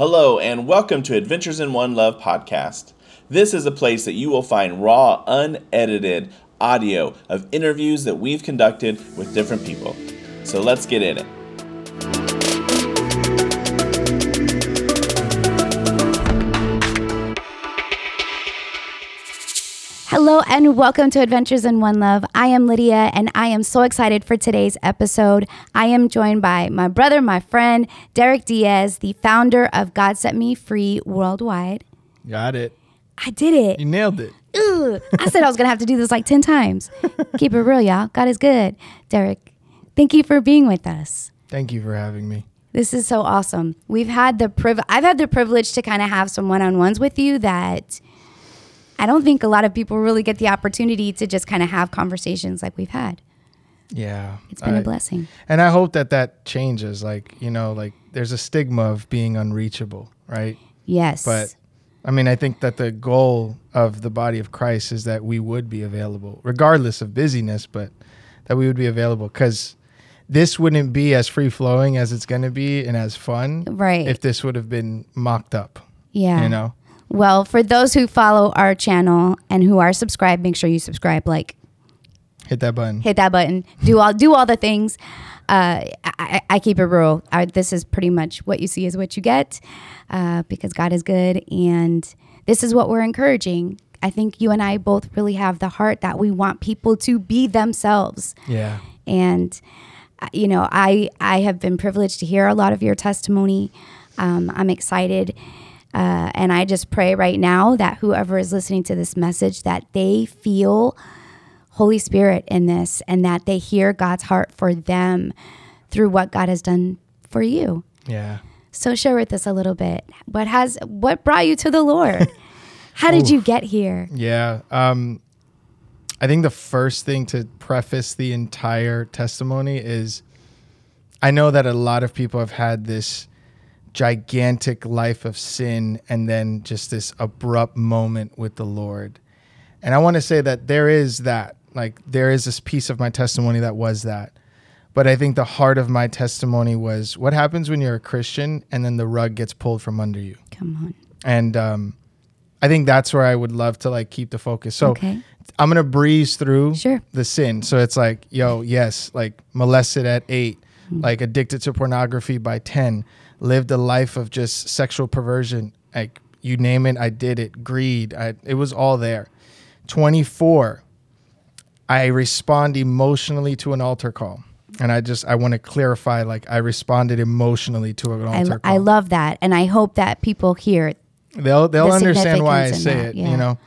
Hello, and welcome to Adventures in One Love podcast. This is a place that you will find raw, unedited audio of interviews that we've conducted with different people. So let's get in it. And welcome to Adventures in One Love. I am Lydia and I am so excited for today's episode. I am joined by my brother, my friend, Derek Diaz, the founder of God Set Me Free Worldwide. Got it. I did it. You nailed it. Ugh. I said I was going to have to do this like 10 times. Keep it real, y'all. God is good. Derek, thank you for being with us. Thank you for having me. This is so awesome. We've had the priv- I've had the privilege to kind of have some one-on-ones with you that I don't think a lot of people really get the opportunity to just kind of have conversations like we've had. Yeah. It's been I- a blessing. And I hope that that changes. Like, you know, like there's a stigma of being unreachable, right? Yes. But I mean, I think that the goal of the body of Christ is that we would be available, regardless of busyness, but that we would be available because this wouldn't be as free flowing as it's going to be and as fun Right. if this would have been mocked up, yeah. you know? Well, for those who follow our channel and who are subscribed, make sure you subscribe, like, Hit that button. hit that button, do all do all the things. Uh, I, I- keep it real. I, this is pretty much what you see is what you get, uh, because God is good, and this is what we're encouraging. I think you and I both really have the heart that we want people to be themselves, Yeah. and uh, you know, I I have been privileged to hear a lot of your testimony. Um, I'm excited. Uh, and I just pray right now that whoever is listening to this message that they feel Holy Spirit in this and that they hear God's heart for them through what God has done for you. Yeah. So share with us a little bit. What has what brought you to the Lord? How did you get here? Yeah. Um, I think the first thing to preface the entire testimony is I know that a lot of people have had this gigantic life of sin and then just this abrupt moment with the Lord. And I want to say that there is that. Like, there is this piece of my testimony that was that. But I think the heart of my testimony was what happens when you're a Christian and then the rug gets pulled from under you Come on. and um, I think that's where I would love to like keep the focus. So Okay. I'm gonna breeze through Sure. the sin. So it's like, yo, yes, like molested at eight, Mm-hmm. like addicted to pornography by ten, lived a life of just sexual perversion. Like you name it, I did it. Greed, I, it was all there. 24, I respond emotionally to an altar call. And I just I want to clarify, like I responded emotionally to an I, altar call. I love that. And I hope that people hear. They'll they'll the understand why I say that, it, yeah. you know.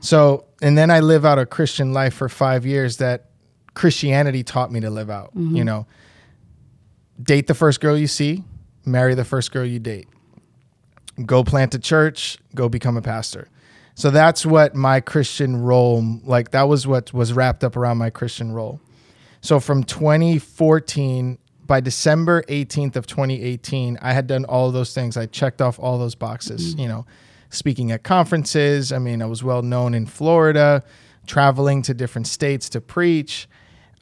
So, and then I live out a Christian life for 5 years that Christianity taught me to live out, Mm-hmm. you know. Date the first girl you see, marry the first girl you date. Go plant a church, go become a pastor. So that's what my Christian role like that was what was wrapped up around my Christian role. So from 2014 by December 18th of 2018, I had done all those things. I checked off all those boxes, you know, speaking at conferences. I mean, I was well known in Florida, traveling to different states to preach.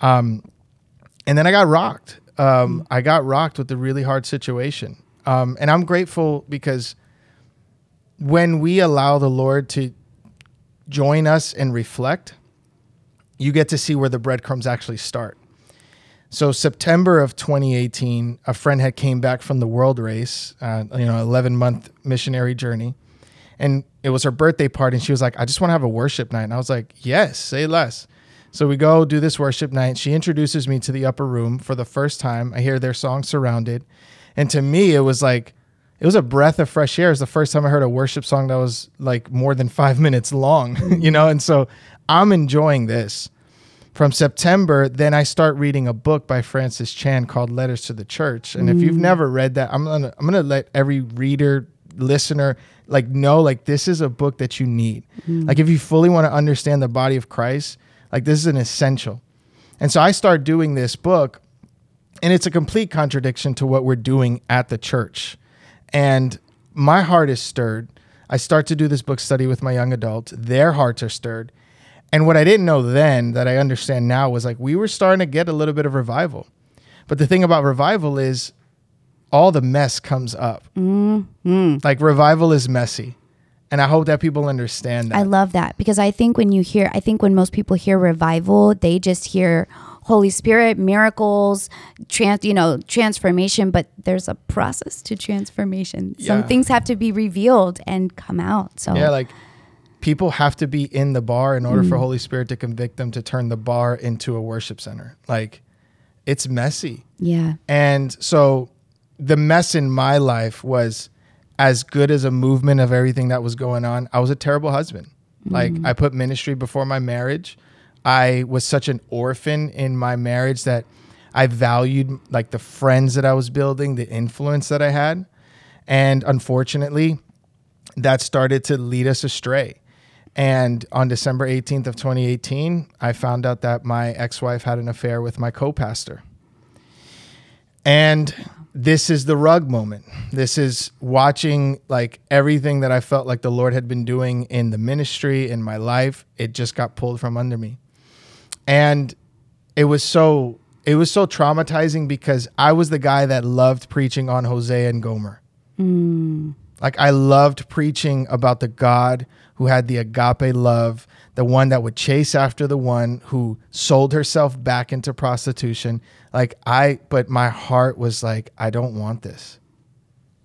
Um, and then I got rocked. Um, I got rocked with a really hard situation. Um, and I'm grateful because when we allow the Lord to join us and reflect, you get to see where the breadcrumbs actually start. So September of 2018, a friend had came back from the World Race, uh, you know, 11 month missionary journey, and it was her birthday party. And she was like, "I just want to have a worship night." And I was like, "Yes, say less." So we go do this worship night. She introduces me to the upper room for the first time. I hear their song "Surrounded," and to me, it was like it was a breath of fresh air. It was the first time I heard a worship song that was like more than five minutes long, you know. And so I'm enjoying this from September, then I start reading a book by Francis Chan called Letters to the Church. And if you've mm. never read that, I'm gonna I'm gonna let every reader, listener, like know like this is a book that you need. Mm. Like if you fully want to understand the body of Christ, like this is an essential. And so I start doing this book, and it's a complete contradiction to what we're doing at the church. And my heart is stirred. I start to do this book study with my young adults. Their hearts are stirred. And what I didn't know then that I understand now was like we were starting to get a little bit of revival. But the thing about revival is all the mess comes up. Mm-hmm. Like revival is messy. And I hope that people understand that. I love that because I think when you hear, I think when most people hear revival, they just hear Holy Spirit, miracles, trans, you know, transformation. But there's a process to transformation. Some things have to be revealed and come out. So yeah, like people have to be in the bar in order Mm. for Holy Spirit to convict them to turn the bar into a worship center. Like it's messy. yeah, And so the mess in my life was as good as a movement of everything that was going on. I was a terrible husband. Like mm. I put ministry before my marriage. I was such an orphan in my marriage that I valued like the friends that I was building, the influence that I had. And unfortunately, that started to lead us astray. And on December 18th of 2018, I found out that my ex-wife had an affair with my co-pastor. And this is the rug moment. This is watching like everything that I felt like the Lord had been doing in the ministry in my life, it just got pulled from under me. And it was so it was so traumatizing because I was the guy that loved preaching on Hosea and Gomer. Hmm. Like I loved preaching about the God who had the agape love, the one that would chase after the one who sold herself back into prostitution. Like I, but my heart was like, I don't want this.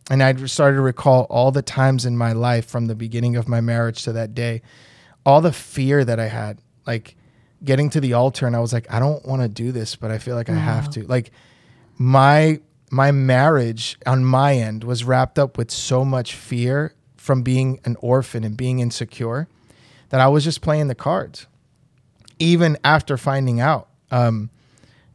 And I started to recall all the times in my life from the beginning of my marriage to that day, all the fear that I had, like getting to the altar and I was like, I don't want to do this, but I feel like I have to. Like my my marriage on my end was wrapped up with so much fear from being an orphan and being insecure that I was just playing the cards. Even after finding out, um,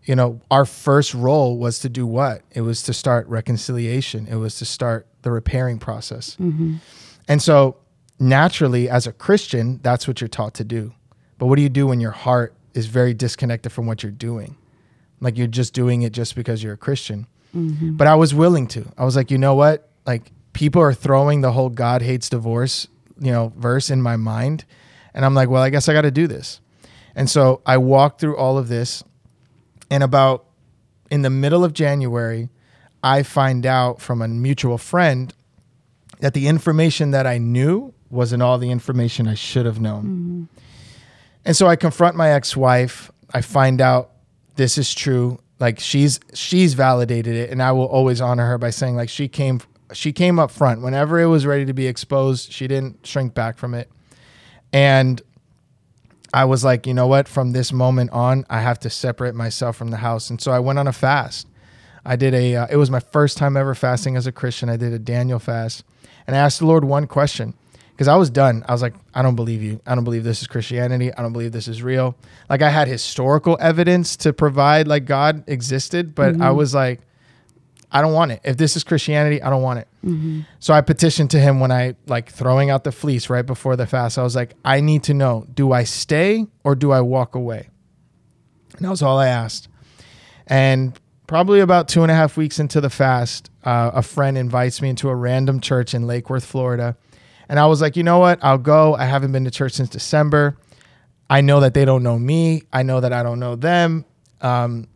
you know, our first role was to do what? It was to start reconciliation. It was to start the repairing process. And so, naturally, as a Christian, that's what you're taught to do. But what do you do when your heart is very disconnected from what you're doing? Like you're just doing it just because you're a Christian. But I was willing to. I was like, you know what? Like people are throwing the whole God hates divorce, you know, verse in my mind. And I'm like, well, I guess I got to do this. And so I walked through all of this. And about in the middle of January, I find out from a mutual friend that the information that I knew wasn't all the information I should have known. Mm-hmm. And so I confront my ex-wife. I find out this is true. Like she's she's validated it and I will always honor her by saying like she came she came up front whenever it was ready to be exposed. She didn't shrink back from it. And I was like, you know what? From this moment on, I have to separate myself from the house. And so I went on a fast. I did a. Uh, it was my first time ever fasting as a Christian. I did a Daniel fast, and I asked the Lord one question because I was done. I was like, I don't believe you. I don't believe this is Christianity. I don't believe this is real. Like I had historical evidence to provide like God existed, but I was like, I don't want it. If this is Christianity, I don't want it. So I petitioned to him when I like throwing out the fleece right before the fast. I was like, I need to know, do I stay or do I walk away? And that was all I asked. And probably about two and a half weeks into the fast, uh, a friend invites me into a random church in Lake Worth, Florida. And I was like, you know what? I'll go. I haven't been to church since December. I know that they don't know me. I know that I don't know them. Um,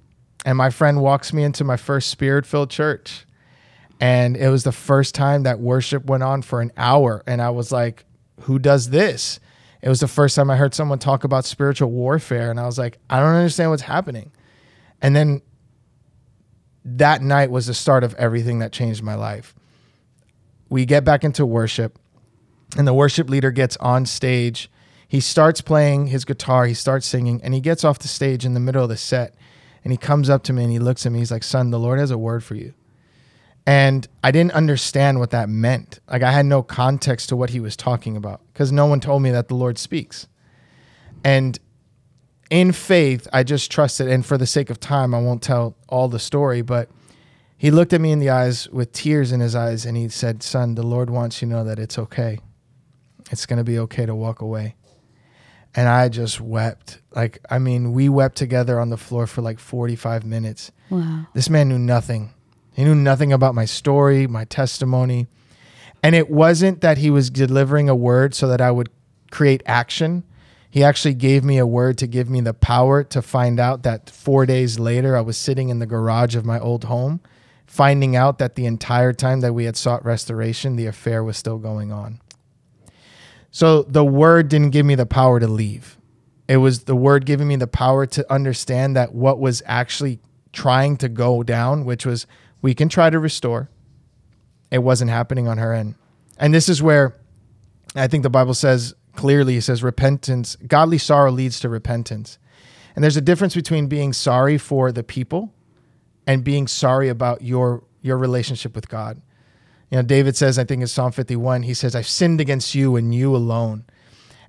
and my friend walks me into my first spirit filled church. And it was the first time that worship went on for an hour. And I was like, who does this? It was the first time I heard someone talk about spiritual warfare. And I was like, I don't understand what's happening. And then that night was the start of everything that changed my life. We get back into worship, and the worship leader gets on stage. He starts playing his guitar, he starts singing, and he gets off the stage in the middle of the set. And he comes up to me and he looks at me. He's like, Son, the Lord has a word for you. And I didn't understand what that meant. Like, I had no context to what he was talking about because no one told me that the Lord speaks. And in faith, I just trusted. And for the sake of time, I won't tell all the story, but he looked at me in the eyes with tears in his eyes and he said, Son, the Lord wants you to know that it's okay. It's going to be okay to walk away. And I just wept. Like, I mean, we wept together on the floor for like 45 minutes. Wow. This man knew nothing. He knew nothing about my story, my testimony. And it wasn't that he was delivering a word so that I would create action. He actually gave me a word to give me the power to find out that four days later, I was sitting in the garage of my old home, finding out that the entire time that we had sought restoration, the affair was still going on. So the word didn't give me the power to leave. It was the word giving me the power to understand that what was actually trying to go down, which was we can try to restore, it wasn't happening on her end. And this is where I think the Bible says clearly, it says repentance, godly sorrow leads to repentance. And there's a difference between being sorry for the people and being sorry about your your relationship with God. You know, David says, I think in Psalm 51, he says, I've sinned against you and you alone.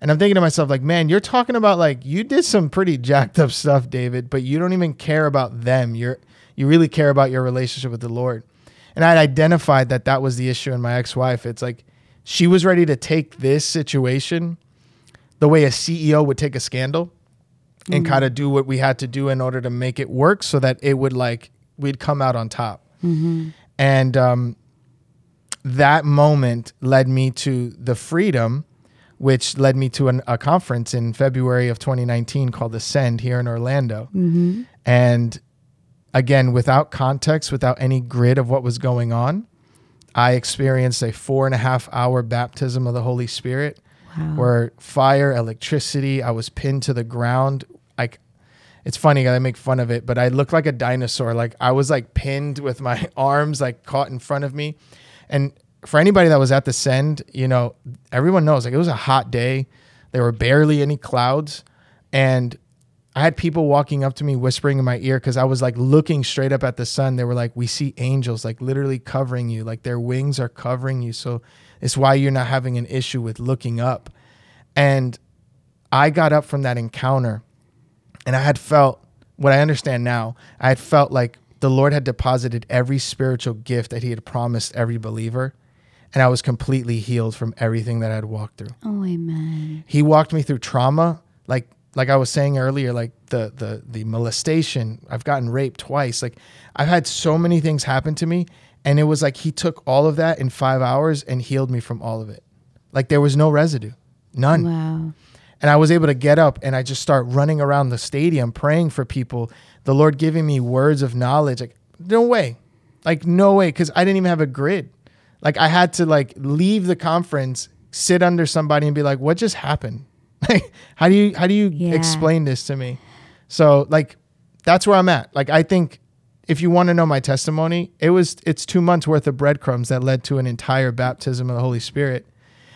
And I'm thinking to myself, like, man, you're talking about like you did some pretty jacked up stuff, David, but you don't even care about them. You're you really care about your relationship with the Lord. And I identified that that was the issue in my ex-wife. It's like she was ready to take this situation the way a CEO would take a scandal and kind of do what we had to do in order to make it work so that it would like we'd come out on top. And um, that moment led me to the freedom, which led me to an, a conference in February of 2019 called Ascend here in Orlando. Mm-hmm. And again, without context, without any grid of what was going on, I experienced a four and a half hour baptism of the Holy Spirit Wow. where fire, electricity, I was pinned to the ground. Like, it's funny, I make fun of it, but I looked like a dinosaur. Like, I was like pinned with my arms like caught in front of me. And for anybody that was at the Send, you know, everyone knows like it was a hot day. There were barely any clouds. And I had people walking up to me whispering in my ear because I was like looking straight up at the sun. They were like, We see angels like literally covering you, like their wings are covering you. So it's why you're not having an issue with looking up. And I got up from that encounter and I had felt what I understand now. I had felt like the Lord had deposited every spiritual gift that He had promised every believer. And I was completely healed from everything that I had walked through Oh, amen. he walked me through trauma like like i was saying earlier like the the the molestation i've gotten raped twice like i've had so many things happen to me and it was like he took all of that in five hours and healed me from all of it like there was no residue none Wow. and I was able to get up and I just start running around the stadium praying for people. The Lord giving me words of knowledge. Like, no way. Like, no way. Cause I didn't even have a grid. Like, I had to like leave the conference, sit under somebody and be like, what just happened? Like, how do you, how do you Yeah. explain this to me? So, like, that's where I'm at. Like, I think if you want to know my testimony, it was, it's two months worth of breadcrumbs that led to an entire baptism of the Holy Spirit.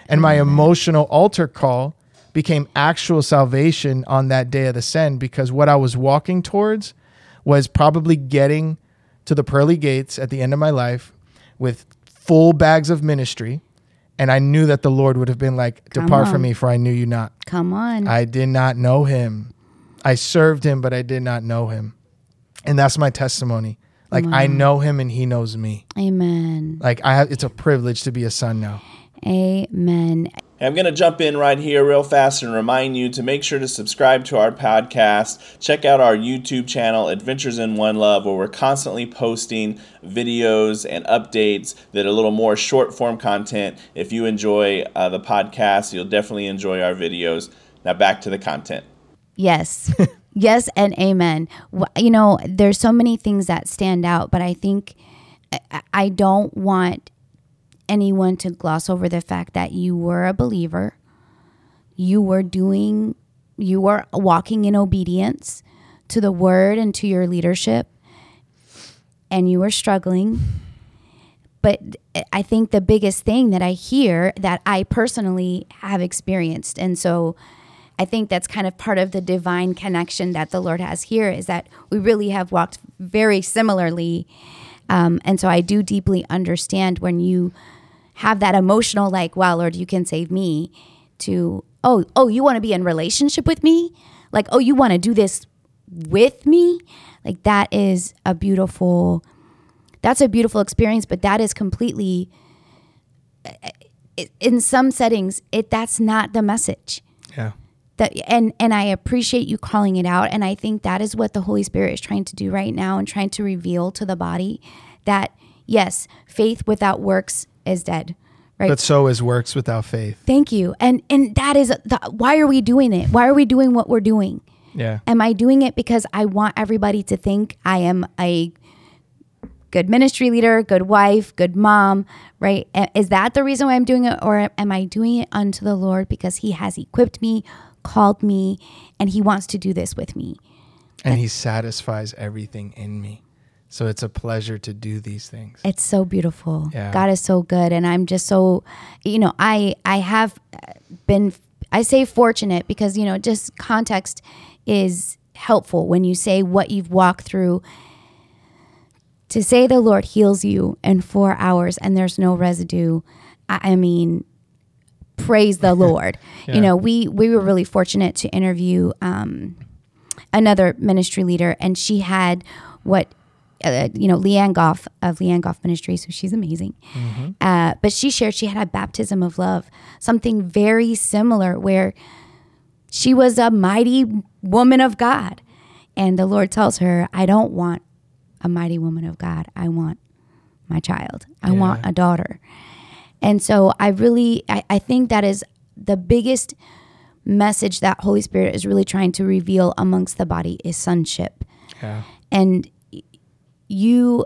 And my emotional altar call became actual salvation on that day of the Send because what I was walking towards was probably getting to the pearly gates at the end of my life with full bags of ministry. And I knew that the Lord would have been like, Come Depart on. from me, for I knew you not. Come on. I did not know him. I served him, but I did not know him. And that's my testimony. Like I know him and he knows me. amen. Like I have it's a privilege to be a son now. Amen. I'm going to jump in right here real fast and remind you to make sure to subscribe to our podcast. Check out our YouTube channel, Adventures in One Love, where we're constantly posting videos and updates that are a little more short form content. If you enjoy uh, the podcast, you'll definitely enjoy our videos. Now back to the content. Yes. yes and amen. You know, there's so many things that stand out, but I think I- I don't want anyone to gloss over the fact that you were a believer. You were doing you were walking in obedience to the word and to your leadership and you were struggling. But I think the biggest thing that I hear that I personally have experienced, and so I think that's kind of part of the divine connection that the Lord has here is that we really have walked very similarly. Um, and so I do deeply understand when you have that emotional, like, wow, Lord, you can save me, to, oh, oh, you want to be in relationship with me? Like, oh, you want to do this with me? Like, that is a beautiful, that's a beautiful experience, but that is completely, in some settings, it that's not the message Yeah. That and and I appreciate you calling it out and I think that is what the Holy Spirit is trying to do right now and trying to reveal to the body that yes, faith without works is dead. Right? But so is works without faith. Thank you. And and that is the, why are we doing it? Why are we doing what we're doing? Yeah. Am I doing it because I want everybody to think I am a good ministry leader, good wife, good mom, right? Is that the reason why I'm doing it? Or am I doing it unto the Lord because He has equipped me, called me, and He wants to do this with me? And he satisfies everything in me. So it's a pleasure to do these things. It's so beautiful. Yeah. God is so good, and I'm just so, you know, I I have uh, been I say fortunate because you know just context is helpful when you say what you've walked through. To say the Lord heals you in four hours and there's no residue, I, I mean, praise the Lord. Yeah. You know, we we were really fortunate to interview um, another ministry leader, and she had what uh, you know Leanne Goff of Leanne Goff Ministries, so she's amazing. Uh, but she shared she had a baptism of love, something very similar, where she was a mighty woman of God, and the Lord tells her, "I don't want a mighty woman of God. I want my child. I want a daughter." And so I really, I, I think that is the biggest message that Holy Spirit is really trying to reveal amongst the body is sonship. Yeah. And you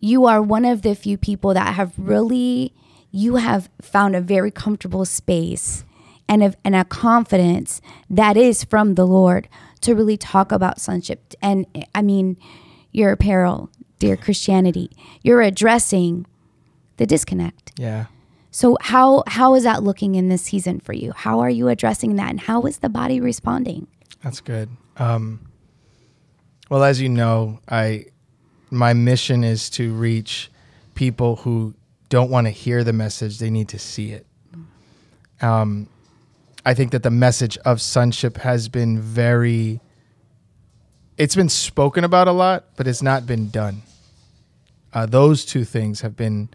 you are one of the few people that have really you have found a very comfortable space and a, and a confidence that is from the Lord to really talk about sonship. And I mean, your apparel, dear Christianity, you're addressing the disconnect. Yeah. So how how is that looking in this season for you? How are you addressing that and how is the body responding? That's good. Um, well, as you know, I my mission is to reach people who don't want to hear the message; they need to see it. Um, I think that the message of sonship has been very. It's been spoken about a lot, but it's not been done. Uh, those two things have been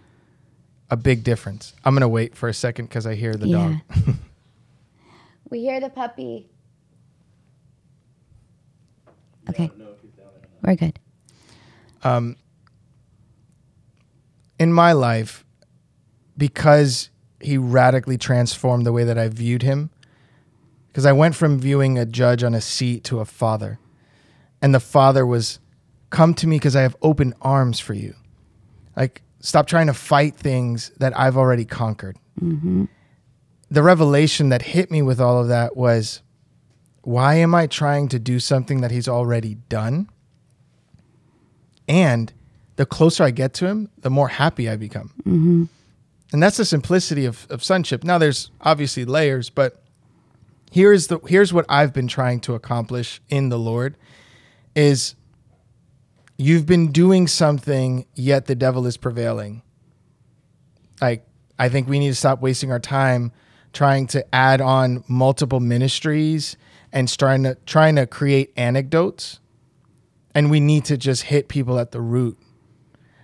a big difference. I'm gonna wait for a second because I hear the dog. we hear the puppy. Okay. We're good. Um, in my life, because he radically transformed the way that I viewed him, because I went from viewing a judge on a seat to a father. And the father was, Come to me because I have open arms for you. Like, stop trying to fight things that I've already conquered. Mm-hmm. The revelation that hit me with all of that was, why am I trying to do something that he's already done? And the closer I get to him, the more happy I become. Mm-hmm. And that's the simplicity of, of sonship. Now, there's obviously layers, but here's the here's what I've been trying to accomplish in the Lord is you've been doing something, yet the devil is prevailing. Like I think we need to stop wasting our time trying to add on multiple ministries and trying to trying to create anecdotes and we need to just hit people at the root.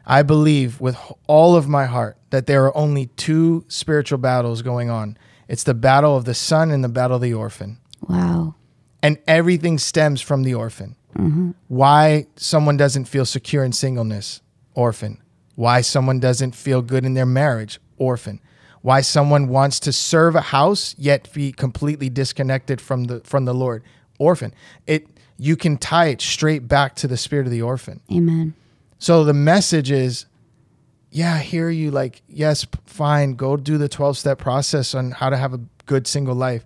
I believe with all of my heart that there are only two spiritual battles going on. It's the battle of the son and the battle of the orphan. Wow. And everything stems from the orphan. Mm-hmm. Why someone doesn't feel secure in singleness, orphan. Why someone doesn't feel good in their marriage, orphan. Why someone wants to serve a house yet be completely disconnected from the from the Lord, orphan. It you can tie it straight back to the spirit of the orphan. Amen. So the message is, yeah, I hear you. Like, yes, fine, go do the 12 step process on how to have a good single life.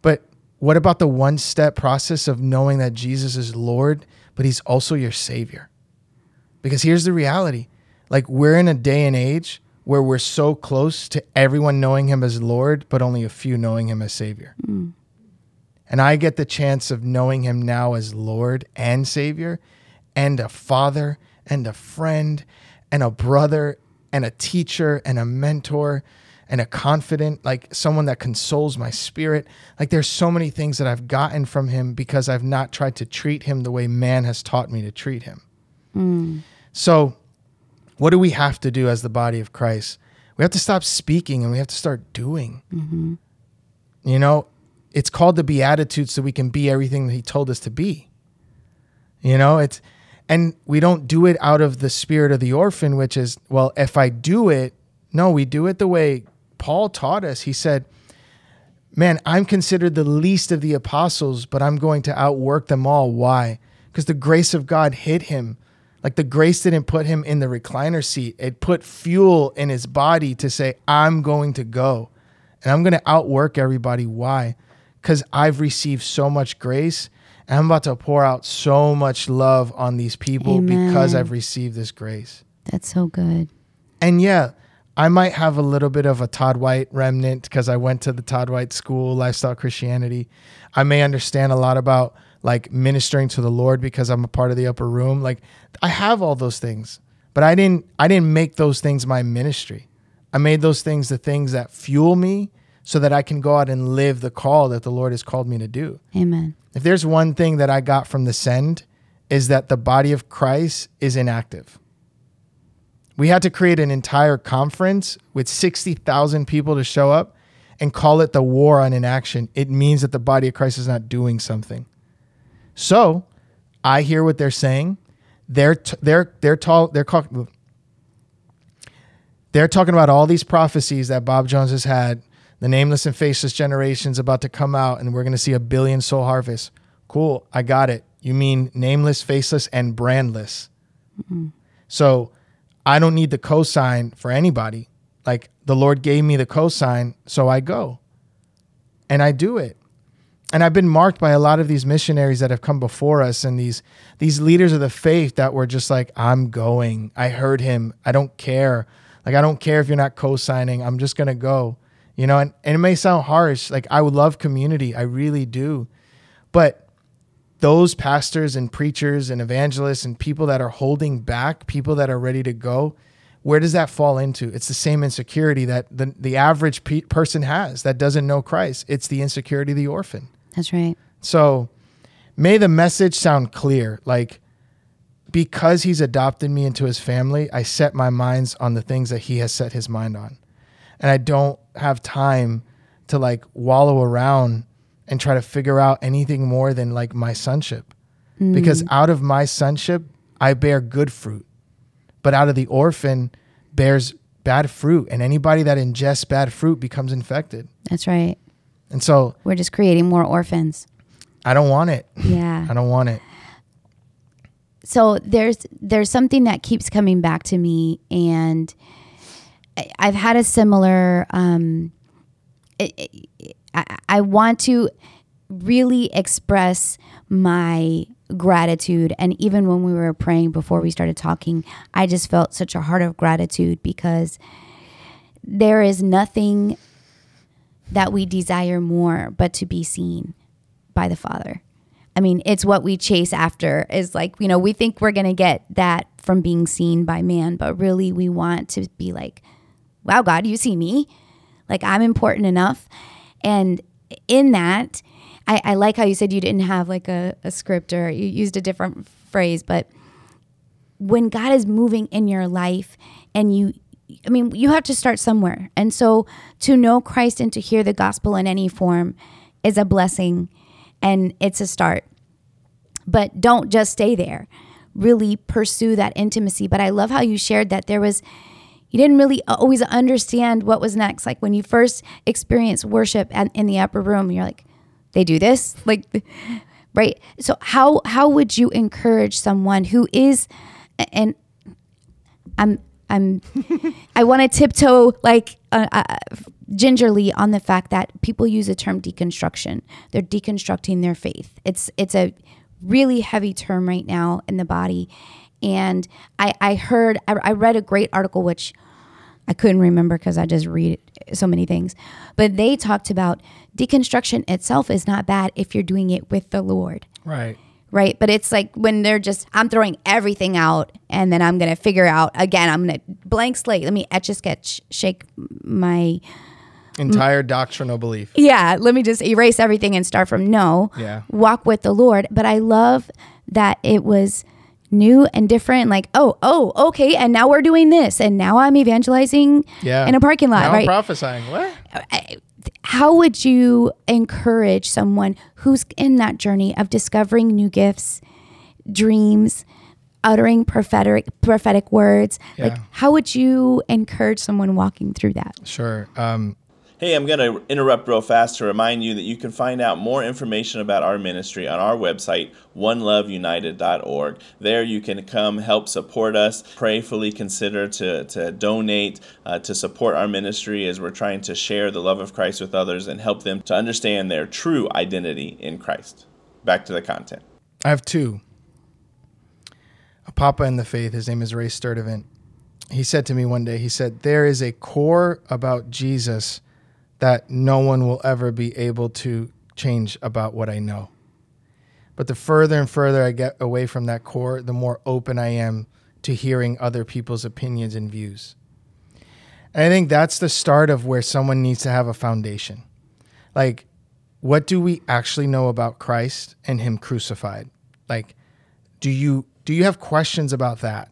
But what about the one step process of knowing that Jesus is Lord, but he's also your Savior? Because here's the reality like, we're in a day and age where we're so close to everyone knowing him as Lord, but only a few knowing him as Savior. Mm. And I get the chance of knowing him now as Lord and Savior, and a father, and a friend, and a brother, and a teacher, and a mentor, and a confident, like someone that consoles my spirit. Like there's so many things that I've gotten from him because I've not tried to treat him the way man has taught me to treat him. Hmm. So, what do we have to do as the body of Christ? We have to stop speaking and we have to start doing. Mm-hmm. You know, it's called the Beatitudes so we can be everything that He told us to be. You know, it's, and we don't do it out of the spirit of the orphan, which is, well, if I do it, no, we do it the way Paul taught us. He said, Man, I'm considered the least of the apostles, but I'm going to outwork them all. Why? Because the grace of God hit him Like the grace didn't put him in the recliner seat. It put fuel in his body to say, I'm going to go and I'm going to outwork everybody. Why? Because I've received so much grace and I'm about to pour out so much love on these people Amen. because I've received this grace. That's so good. And yeah, I might have a little bit of a Todd White remnant because I went to the Todd White school, lifestyle Christianity. I may understand a lot about like ministering to the Lord because I'm a part of the upper room. Like I have all those things, but I didn't I didn't make those things my ministry. I made those things the things that fuel me so that I can go out and live the call that the Lord has called me to do. Amen. If there's one thing that I got from the Send is that the body of Christ is inactive. We had to create an entire conference with 60,000 people to show up and call it the war on inaction. It means that the body of Christ is not doing something. So, I hear what they're saying. They're t- they're they're tall they're call- they're talking about all these prophecies that Bob Jones has had. The nameless and faceless generation's about to come out, and we're going to see a billion soul harvest. Cool, I got it. You mean nameless, faceless, and brandless. Mm-hmm. So I don't need the cosign for anybody. Like the Lord gave me the cosign, so I go. And I do it. And I've been marked by a lot of these missionaries that have come before us and these these leaders of the faith that were just like, I'm going. I heard him. I don't care. Like I don't care if you're not co-signing. I'm just gonna go. You know, and, and it may sound harsh. Like I would love community. I really do. But those pastors and preachers and evangelists and people that are holding back, people that are ready to go, where does that fall into? It's the same insecurity that the, the average pe- person has that doesn't know Christ. It's the insecurity of the orphan. That's right. So may the message sound clear. Like, because he's adopted me into his family, I set my minds on the things that he has set his mind on. And I don't have time to like wallow around and try to figure out anything more than like my sonship. Because out of my sonship, I bear good fruit. But out of the orphan bears bad fruit. And anybody that ingests bad fruit becomes infected. That's right. And so We're just creating more orphans. I don't want it. Yeah. I don't want it. so there's there's something that keeps coming back to me and i've had a similar um I, I, I want to really express my gratitude and even when we were praying before we started talking i just felt such a heart of gratitude because there is nothing that we desire more but to be seen by the Father. I mean, it's what we chase after is like, you know, we think we're going to get that from being seen by man, but really we want to be like, wow, God, you see me? Like I'm important enough. And in that, I, I like how you said you didn't have like a, a script or you used a different phrase, but when God is moving in your life and you I mean, you have to start somewhere. And so to know Christ and to hear the gospel in any form is a blessing and it's a start. But don't just stay there. Really pursue that intimacy. But I love how you shared that there was you didn't really always understand what was next. Like when you first experienced worship at, in the upper room, you're like, they do this, like, right? So how how would you encourage someone who is, and I'm I'm I want to tiptoe like uh, uh, gingerly on the fact that people use the term deconstruction. They're deconstructing their faith. It's it's a really heavy term right now in the body, and I I heard I, I read a great article which I couldn't remember because I just read so many things, but they talked about deconstruction itself is not bad if you're doing it with the Lord Right. right? But it's like when they're just, I'm throwing everything out and then I'm going to figure out again, I'm going to blank slate. Let me etch a sketch, shake my, Entire doctrinal belief. yeah, let me just erase everything and start from no. Yeah. Walk with the Lord. But I love that it was new and different. Like, oh, oh, okay. And now we're doing this. And now I'm evangelizing Yeah. in a parking lot, Now right? I'm prophesying. What? how would you encourage someone who's in that journey of discovering new gifts, dreams, uttering prophetic prophetic words? Like how would you encourage someone walking through that? Sure. Um, Hey, I'm going to interrupt real fast to remind you that you can find out more information about our ministry on our website, oneloveunited.org. There you can come help support us, prayerfully consider to, to donate uh, to support our ministry as we're trying to share the love of Christ with others and help them to understand their true identity in Christ. Back to the content. I have two. A papa in the faith, his name is Ray Sturdivant. He said to me one day, he said, There is a core about Jesus that no one will ever be able to change about what I know. But the further and further I get away from that core, the more open I am to hearing other people's opinions and views. And I think that's the start of where someone needs to have a foundation. Like, what do we actually know about Christ and Him crucified? Like, do you do you have questions about that?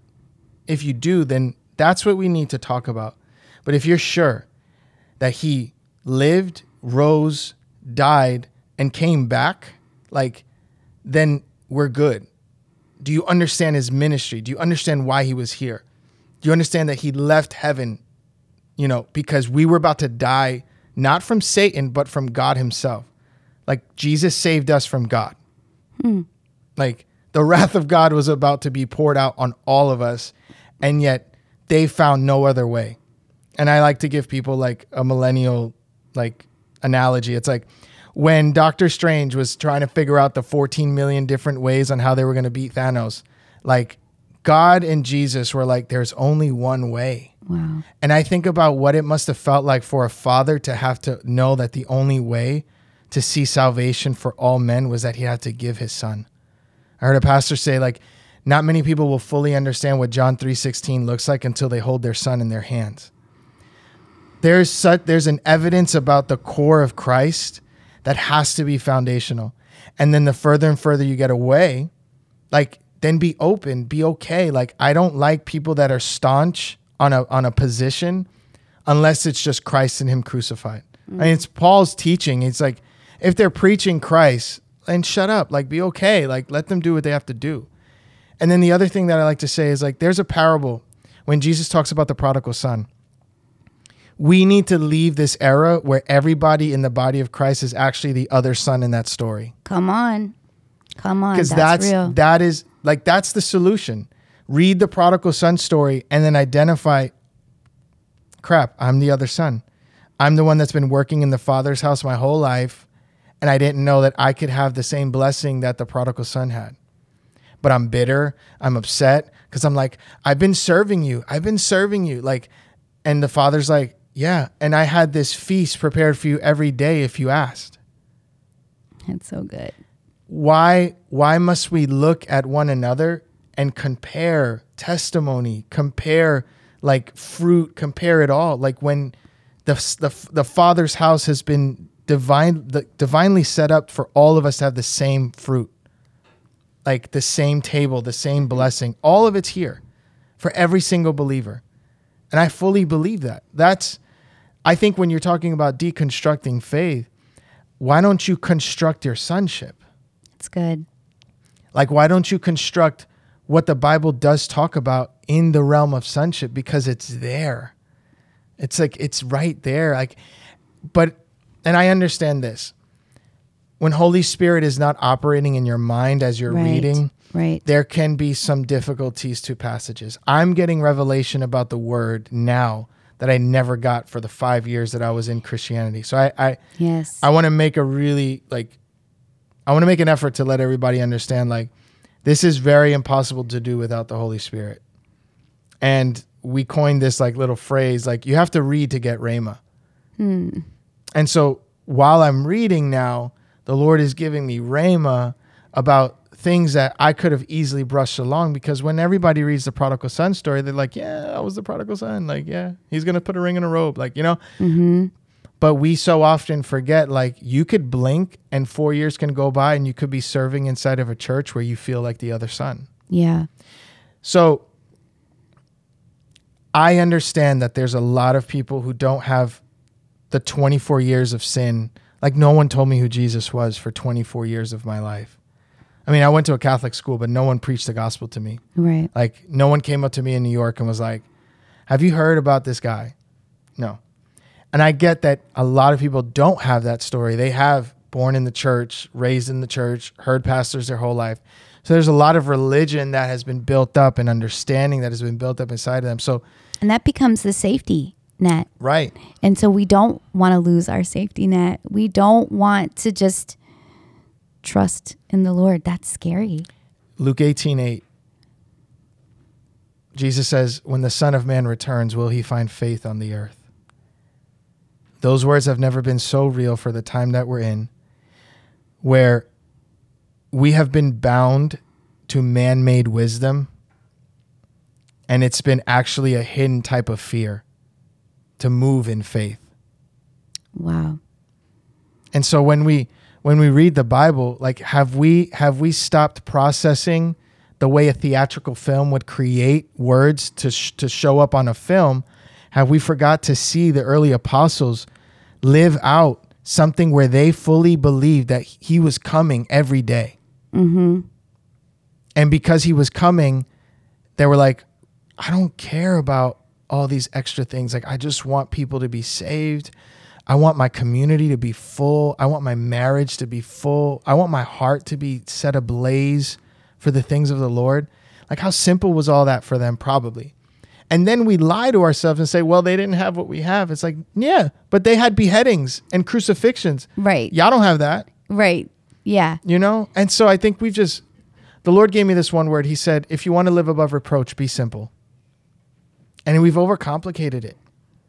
If you do, then that's what we need to talk about. But if you're sure that He lived, rose, died, and came back, like, then we're good. Do you understand his ministry? Do you understand why he was here? Do you understand that he left heaven, you know, because we were about to die, not from Satan, but from God himself? Like, Jesus saved us from God. Hmm. Like, the wrath of God was about to be poured out on all of us, and yet they found no other way. And I like to give people like a millennial like analogy. It's like when Doctor Strange was trying to figure out the 14 million different ways on how they were going to beat Thanos, like God and Jesus were like, there's only one way. Wow. And I think about what it must have felt like for a father to have to know that the only way to see salvation for all men was that he had to give his son. I heard a pastor say like not many people will fully understand what John 3:16 looks like until they hold their son in their hands. There's such there's an evidence about the core of Christ that has to be foundational. And then the further and further you get away, like then be open, be okay. Like I don't like people that are staunch on a on a position unless it's just Christ and him crucified. Mm. I mean it's Paul's teaching. It's like if they're preaching Christ, then shut up. Like be okay. Like let them do what they have to do. And then the other thing that I like to say is like there's a parable when Jesus talks about the prodigal son. We need to leave this era where everybody in the body of Christ is actually the other son in that story Come on. Come on. because That's, that's, real. that is like that's the solution. Read the prodigal son story and then identify. Crap, I'm the other son. I'm the one that's been working in the father's house my whole life, and I didn't know that I could have the same blessing that the prodigal son had. But I'm bitter. I'm upset because I'm like, I've been serving you. I've been serving you. Like, and the father's like, yeah. And I had this feast prepared for you every day if you asked That's so good. why why must we look at one another and compare testimony compare like fruit compare it all like when the the, the father's house has been divine the, divinely set up for all of us to have the same fruit like the same table the same blessing all of it's here for every single believer and i fully believe that that's i think when you're talking about deconstructing faith why don't you construct your sonship It's good. like, why don't you construct what the Bible does talk about in the realm of sonship? Because it's there. It's like, it's right there. Like, but, and I understand this. When Holy Spirit is not operating in your mind as you're Right. reading, Right. there can be some difficulties to passages. I'm getting revelation about the word now that I never got for the five years that I was in Christianity. So I, I, Yes. I want to make a really like I want to make an effort to let everybody understand like this is very impossible to do without the Holy Spirit. And we coined this like little phrase like you have to read to get rhema. Hmm. And so while I'm reading now, the Lord is giving me rhema about things that I could have easily brushed along because when everybody reads the prodigal son story, they're like, yeah, I was the prodigal son. Like, yeah, he's going to put a ring in a robe. Like, you know, mm-hmm. but we so often forget like you could blink and four years can go by and you could be serving inside of a church where you feel like the other son. yeah. So I understand that there's a lot of people who don't have the 24 years of sin. Like no one told me who Jesus was for 24 years of my life. I mean, I went to a Catholic school, but no one preached the gospel to me. Right. Like no one came up to me in New York and was like, "Have you heard about this guy?" No. And I get that a lot of people don't have that story. They have born in the church, raised in the church, heard pastors their whole life. So there's a lot of religion that has been built up and understanding that has been built up inside of them. So, And that becomes the safety net. right. And so we don't want to lose our safety net. We don't want to just trust in the Lord. That's scary. Luke 18 8. Jesus says, When the Son of Man returns, will he find faith on the earth? Those words have never been so real for the time that we're in, where we have been bound to man made wisdom, and it's been actually a hidden type of fear to move in faith. Wow. And so when we when we read the Bible, like have we have we stopped processing the way a theatrical film would create words to sh- to show up on a film? Have we forgot to see the early apostles live out something where they fully believed that he was coming every day? Mm-hmm. And because he was coming, they were like, I don't care about all these extra things. Like, I just want people to be saved. I want my community to be full. I want my marriage to be full. I want my heart to be set ablaze for the things of the Lord. Like, how simple was all that for them? Probably. And then we lie to ourselves and say, well, they didn't have what we have. It's like, yeah, but they had beheadings and crucifixions. Right. Y'all don't have that Right. Yeah. you know and so i think we've just the lord gave me this one word he said if you want to live above reproach be simple and we've overcomplicated it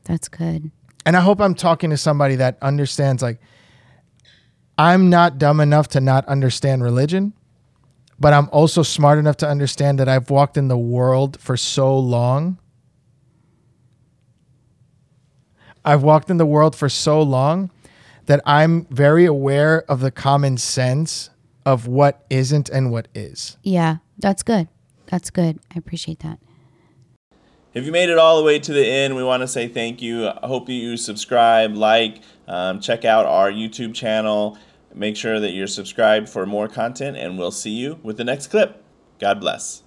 That's good. And i hope i'm talking to somebody that understands like i'm not dumb enough to not understand religion but i'm also smart enough to understand that i've walked in the world for so long i've walked in the world for so long that I'm very aware of the common sense of what isn't and what is. Yeah. That's good. That's good. I appreciate that. If you made it all the way to the end, we want to say thank you. I hope you subscribe, like, um, check out our YouTube channel. Make sure that you're subscribed for more content, and we'll see you with the next clip. God bless.